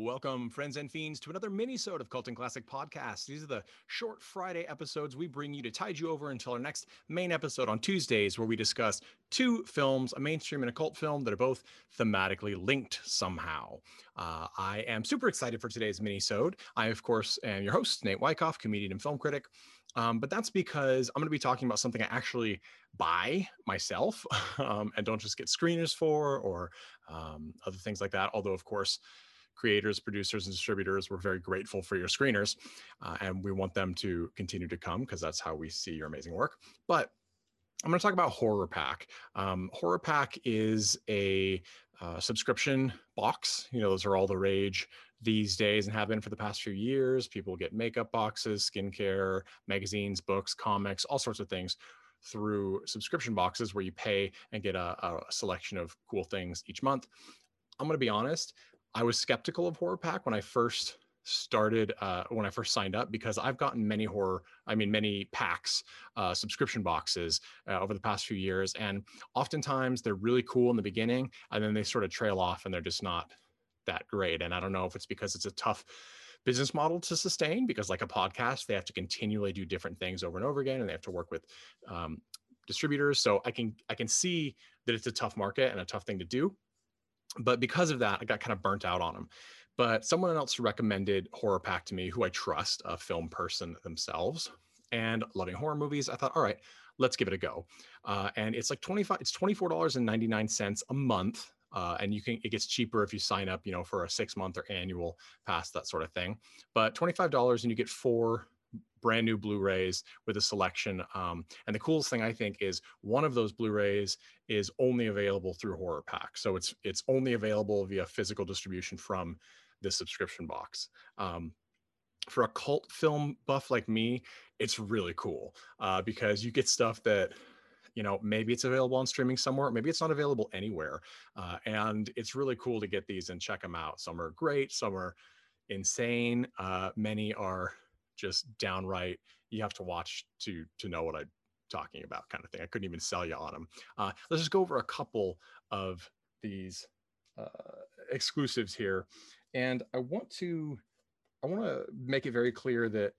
Welcome, friends and fiends, to another mini-sode of Colton Classic Podcast. These are the short Friday episodes we bring you to tide you over until our next main episode on Tuesdays, where we discuss two films, a mainstream and a cult film, that are both thematically linked somehow. Uh, I am super excited for today's mini-sode. I, of course, am your host, Nate Wyckoff, comedian and film critic. Um, but that's because I'm going to be talking about something I actually buy myself um, and don't just get screeners for or um, other things like that. Although, of course, creators, producers, and distributors, we're very grateful for your screeners, uh, and we want them to continue to come because that's how we see your amazing work. But I'm going to talk about Horror Pack. Um, Horror Pack is a uh, subscription box. You know, those are all the rage these days and have been for the past few years. People get makeup boxes, skincare, magazines, books, comics, all sorts of things through subscription boxes where you pay and get a, a selection of cool things each month. I'm going to be honest, I was skeptical of Horror Pack when I first started uh, when I first signed up because I've gotten many horror, I mean, many packs, uh, subscription boxes uh, over the past few years. And oftentimes they're really cool in the beginning and then they sort of trail off and they're just not that great. And I don't know if it's because it's a tough business model to sustain because, like a podcast, they have to continually do different things over and over again and they have to work with um, distributors. So I can, I can see that it's a tough market and a tough thing to do but because of that, I got kind of burnt out on them. But someone else recommended Horror Pack to me, who I trust, a film person themselves, and loving horror movies. I thought, all right, let's give it a go. Uh, and it's like twenty five. It's twenty four dollars and ninety nine cents a month. Uh, and you can it gets cheaper if you sign up, you know, for a six month or annual pass, that sort of thing. But twenty five dollars and you get four brand new Blu-rays with a selection. Um, and the coolest thing I think is one of those Blu-rays is only available through Horror Pack, so it's it's only available via physical distribution from this subscription box. Um, for a cult film buff like me, it's really cool uh, because you get stuff that you know maybe it's available on streaming somewhere maybe it's not available anywhere uh, and it's really cool to get these and check them out some are great some are insane uh, many are just downright you have to watch to to know what i'm talking about kind of thing i couldn't even sell you on them uh, let's just go over a couple of these uh, exclusives here and i want to i want to make it very clear that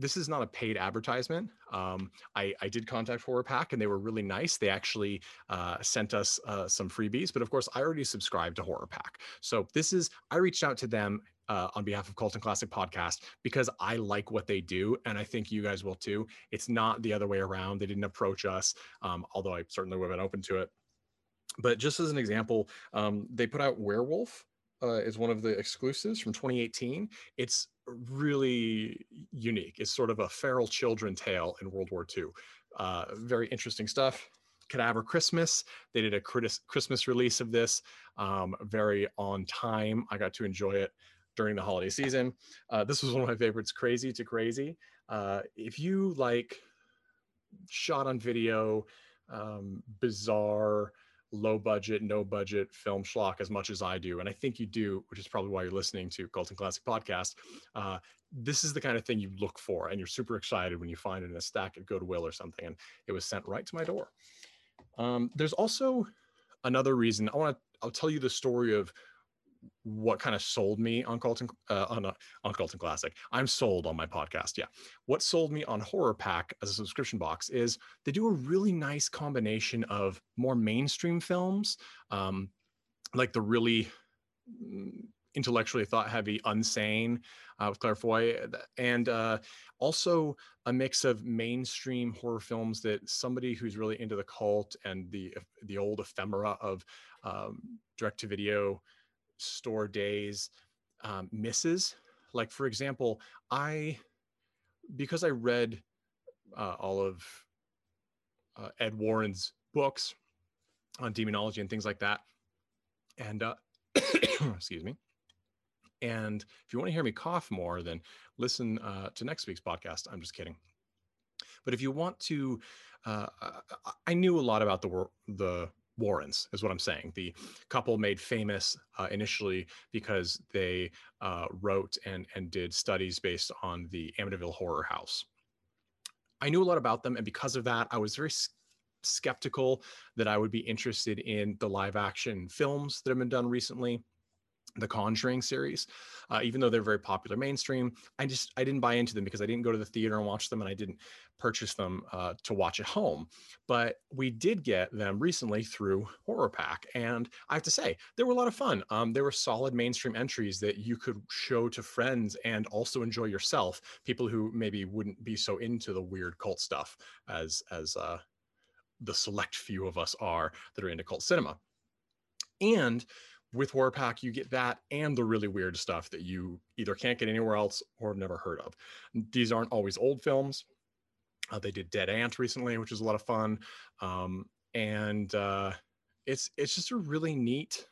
this is not a paid advertisement. Um, I, I, did contact Horror Pack and they were really nice. They actually uh, sent us uh, some freebies, but of course, I already subscribed to Horror Pack. So this is, I reached out to them uh, on behalf of Colton Classic Podcast because I like what they do, and I think you guys will too. It's not the other way around. They didn't approach us, um, although I certainly would have been open to it. But just as an example, um, they put out Werewolf uh, is one of the exclusives from 2018. It's really unique. It's sort of a feral children tale in World War II. Uh, very interesting stuff. Cadaver Christmas. They did a Christmas release of this, um, very on time. I got to enjoy it during the holiday season. Uh, this was one of my favorites, Crazy to Crazy. Uh, if you like shot on video, um, bizarre, low budget, no budget film schlock as much as I do, and I think you do, which is probably why you're listening to Colton Classic Podcast. Uh, this is the kind of thing you look for, and you're super excited when you find it in a stack at Goodwill or something, and it was sent right to my door. Um, there's also another reason I want to. I'll tell you the story of what kind of sold me on Colton uh, on uh, on Colton Classic. I'm sold on my podcast. Yeah, what sold me on Horror Pack as a subscription box is they do a really nice combination of more mainstream films, um, like the really mm, intellectually thought heavy Unsane uh, with Claire Foy, and uh, also a mix of mainstream horror films that somebody who's really into the cult and the the old ephemera of um, direct to video store days um, misses. Like for example, I because I read uh, all of uh, Ed Warren's books on demonology and things like that, and uh, excuse me. And if you want to hear me cough more, then listen uh, to next week's podcast. I'm just kidding. But if you want to, uh, I knew a lot about the the Warrens, is what I'm saying. The couple made famous uh, initially because they uh, wrote and and did studies based on the Amityville Horror House. I knew a lot about them, and because of that, I was very skeptical that I would be interested in the live action films that have been done recently the conjuring series uh, even though they're very popular mainstream i just i didn't buy into them because i didn't go to the theater and watch them and i didn't purchase them uh, to watch at home. But we did get them recently through horror pack and i have to say they were a lot of fun. Um, they were solid mainstream entries that you could show to friends and also enjoy yourself people who maybe wouldn't be so into the weird cult stuff as as uh, the select few of us are that are into cult cinema. And with Horror Pack, you get that and the really weird stuff that you either can't get anywhere else or have never heard of. These aren't always old films. Uh, they did Dead Ant recently, which is a lot of fun, um, and uh, it's it's just a really neat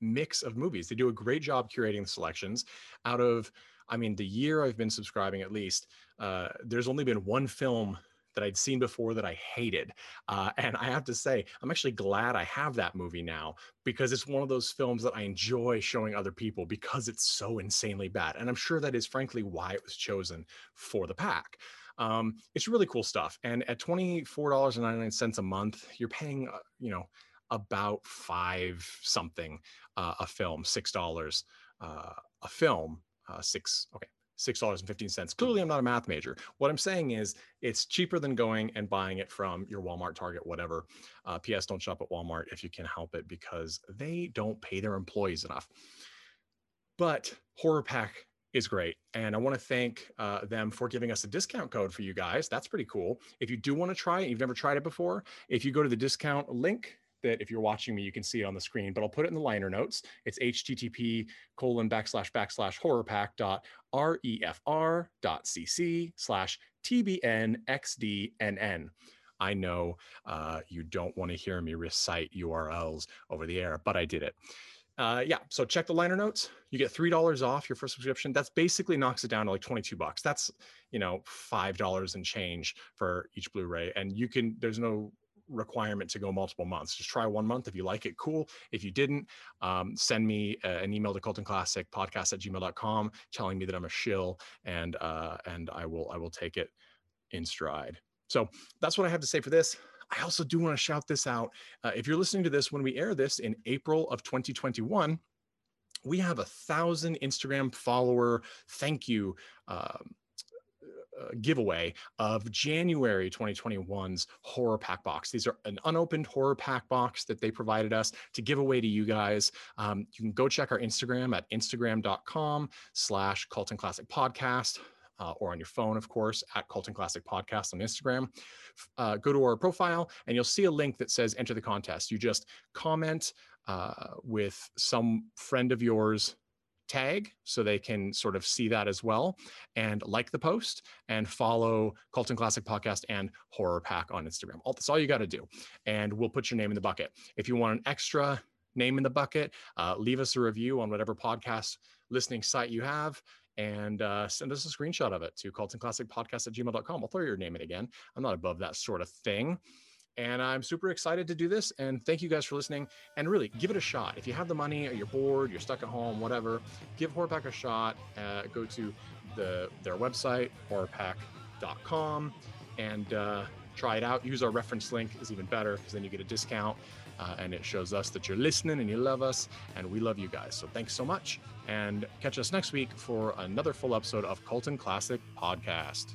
mix of movies. They do a great job curating the selections. Out of, I mean, the year I've been subscribing, at least, uh, there's only been one film that I'd seen before that I hated. Uh, and I have to say, I'm actually glad I have that movie now because it's one of those films that I enjoy showing other people because it's so insanely bad. And I'm sure that is frankly why it was chosen for the pack. Um, it's really cool stuff. And at $24.99 a month, you're paying, uh, you know, about five something uh, a film, $6 uh, a film, uh, six, okay, $6.15. Clearly, I'm not a math major. What I'm saying is it's cheaper than going and buying it from your Walmart, Target, whatever. Uh, P.S. Don't shop at Walmart if you can help it because they don't pay their employees enough. But Horror Pack is great. And I want to thank uh, them for giving us a discount code for you guys. That's pretty cool. If you do want to try it, you've never tried it before, if you go to the discount link that if you're watching me, you can see it on the screen, but I'll put it in the liner notes. It's http colon backslash backslash horrorpack dot refr dot cc slash tbnxdnn. I know uh, you don't want to hear me recite URLs over the air, but I did it. Uh, yeah, so check the liner notes. You get three dollars off your first subscription. That's basically knocks it down to like twenty-two bucks. That's you know five dollars and change for each Blu-ray, and you can. There's no requirement to go multiple months. Just try one month. If you like it, cool. If you didn't, um, send me uh, an email to Colton Classic podcast at gmail.com telling me that I'm a shill and uh, and I will I will take it in stride. So that's what I have to say for this. I also do want to shout this out. Uh, if you're listening to this when we air this in April of 2021, we have a thousand Instagram follower thank you um, uh, giveaway of January 2021's horror pack box. These are an unopened horror pack box that they provided us to give away to you guys. Um, you can go check our Instagram at instagram.com slash Colton Classic Podcast. Uh, or on your phone, of course, at Colton Classic Podcast on Instagram. Uh, go to our profile and you'll see a link that says enter the contest. You just comment uh, with some friend of yours tag so they can sort of see that as well and like the post and follow Colton Classic Podcast and Horror Pack on Instagram. All, that's all you got to do. And we'll put your name in the bucket. If you want an extra name in the bucket, uh, leave us a review on whatever podcast listening site you have and uh, send us a screenshot of it to Colton Classic Podcast at gmail.com. I'll throw your name in again. I'm not above that sort of thing. And I'm super excited to do this. And thank you guys for listening. And really, give it a shot. If you have the money or you're bored, you're stuck at home, whatever, give Horrorpack a shot. Uh, go to the their website, horrorpack.com, and uh, try it out. Use our reference link is even better because then you get a discount uh, and it shows us that you're listening and you love us and we love you guys. So thanks so much and catch us next week for another full episode of Colton Classic Podcast.